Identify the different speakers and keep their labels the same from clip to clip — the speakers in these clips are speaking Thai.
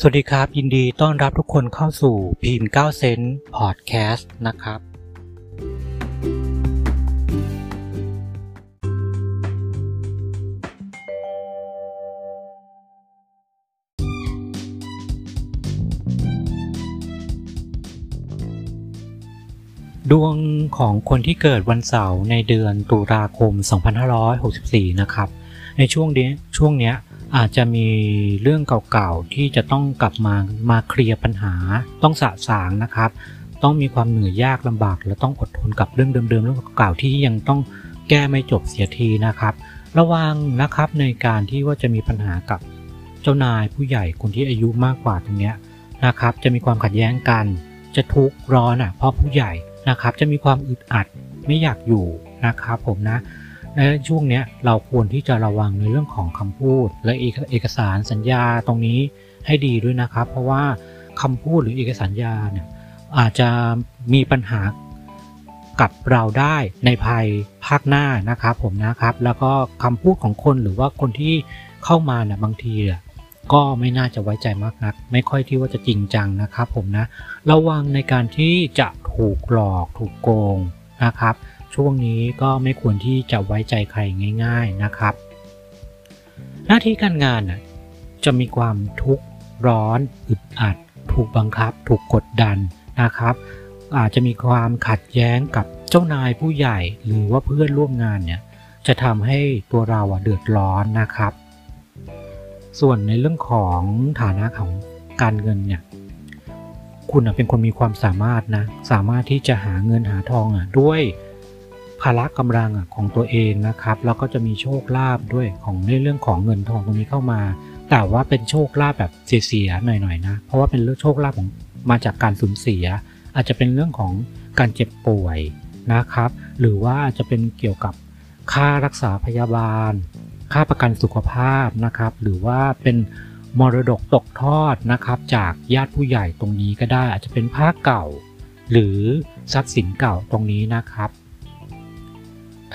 Speaker 1: สวัสดีครับ ยินดีต้อนรับทุกคนเข้าสู่พีม9เซนต์พอดแคสต์นะครับ ดวงของคนที่เกิดวันเสาร์ในเดือนตุลาคม 2564 นะครับ ในช่วงนี้ช่วงเนี้ย อาจจะมีเรื่องเก่าๆที่จะต้องกลับมามาเคลียร์ปัญหา ต้องสะสางนะครับ ต้องมีความเหนื่อยยากลำบาก และต้องอดทนกับเรื่องเดิมๆเรื่องเก่าๆที่ยังต้องแก้ไม่จบเสียทีนะครับ ระวังนะครับในการที่ว่าจะมีปัญหากับเจ้านายผู้ใหญ่คนที่อายุมากกว่าตรงเนี้ยนะครับ จะมีความขัดแย้งกัน จะทุกข์ร้อนอะเพราะผู้ใหญ่นะครับ จะมีความอึดอัดไม่อยากอยู่นะครับ ผมนะ และช่วงนี้เราควรที่จะระวังในเรื่องของคำพูด และเอกสารสัญญาตรงนี้ให้ดีด้วยนะครับ เพราะว่าคำพูดหรือเอกสารสัญญาเนี่ยอาจจะมีปัญหากับเราได้ในภายภาคหน้านะครับผมนะครับ แล้วก็คำพูดของคนหรือว่าคนที่เข้ามาเนี่ยบางทีก็ไม่น่าจะไว้ใจมากนัก ไม่ค่อยที่ว่าจะจริงจังนะครับผมนะ ระวังในการที่จะถูกหลอกถูกโกงนะครับ ช่วงนี้ก็ไม่ควรที่จะไว้ใจใครง่าย ๆนะครับ หน้าที่การงานจะมีความทุกข์ร้อนอึดอัด ถูกบังคับ ถูกกดดันนะครับ อาจจะมีความขัดแย้งกับเจ้านายผู้ใหญ่ หรือว่าเพื่อนร่วมงานเนี่ยจะทำให้ตัวเราเดือดร้อนนะครับ ส่วนในเรื่องของฐานะของการเงินเนี่ยคุณเป็นคนมีความสามารถนะ สามารถที่จะหาเงินหาทองอะด้วย ภาระกำลังของตัวเองนะครับ แล้วก็จะมีโชคลาภด้วยของในเรื่องของเงินทองตรงนี้เข้ามา แต่ว่าเป็นโชคลาภแบบเสียๆหน่อยๆนะ เพราะว่าเป็นเรื่องโชคลาภของมาจากการสูญเสีย อาจจะเป็นเรื่องของการเจ็บป่วยนะครับ หรือว่าจะเป็นเกี่ยวกับค่ารักษาพยาบาล ค่าประกันสุขภาพนะครับ หรือว่าเป็นมรดกตกทอดนะครับ จากญาติผู้ใหญ่ตรงนี้ก็ได้อาจจะเป็นผ้าเก่า หรือทรัพย์สินเก่าตรงนี้นะครับ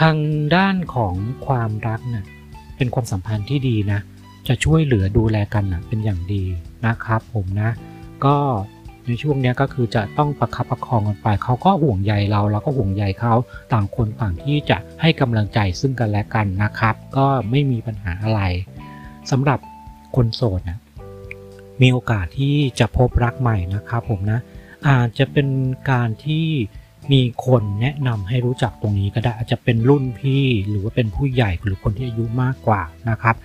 Speaker 1: ทางด้านของความรักเนะ่ยเป็นความสัมพันธ์ที่ดีนะ จะช่วยเหลือดูแลกันนะเป็นอย่างดีนะครับผมนะ ก็ในช่วงนี้ก็คือจะต้องประคับประคองกันไป เขาก็ห่วงใยเราเราก็ห่วงใยเขาต่างคนต่างที่จะให้กำลังใจซึ่งกันและกันนะครับ ก็ไม่มีปัญหาอะไรสำหรับคนโสดนะมีโอกาสที่จะพบรักใหม่นะครับผมนะอาจจะเป็นการที่ มีคนแนะนำให้รู้จักตรงนี้ก็ได้อาจจะเป็นรุ่นพี่หรือว่าเป็นผู้ใหญ่หรือคนที่อายุมากกว่านะครับ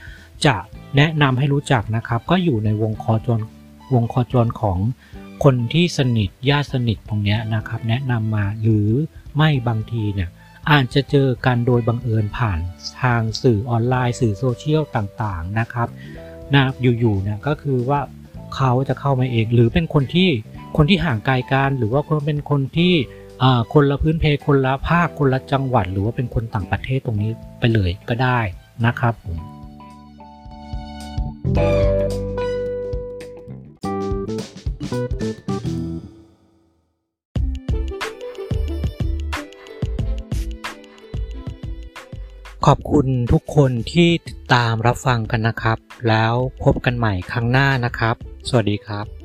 Speaker 1: จะแนะนำให้รู้จักนะครับ ก็อยู่ในวงคอจรวงคอจรของคนที่สนิทญาติสนิทตรงนี้นะครับ แนะนำมาหรือไม่บางทีเนี่ยอาจจะเจอกันโดยบังเอิญผ่านทางสื่อออนไลน์ สื่อโซเชียลต่างๆนะครับนะอยู่ๆเนี่ยก็คือว่าเขาจะเข้ามาเอง หรือเป็นคนที่คนที่ห่างไกลกันหรือว่าคนเป็นคนที่ คนละพื้นเพคนละภาคคนละจังหวัด หรือว่าเป็นคนต่างประเทศตรงนี้ไปเลยก็ได้นะครับผมขอบคุณทุกคนที่ติดตามรับฟังกันนะครับ แล้วพบกันใหม่ครั้งหน้านะครับ สวัสดีครับ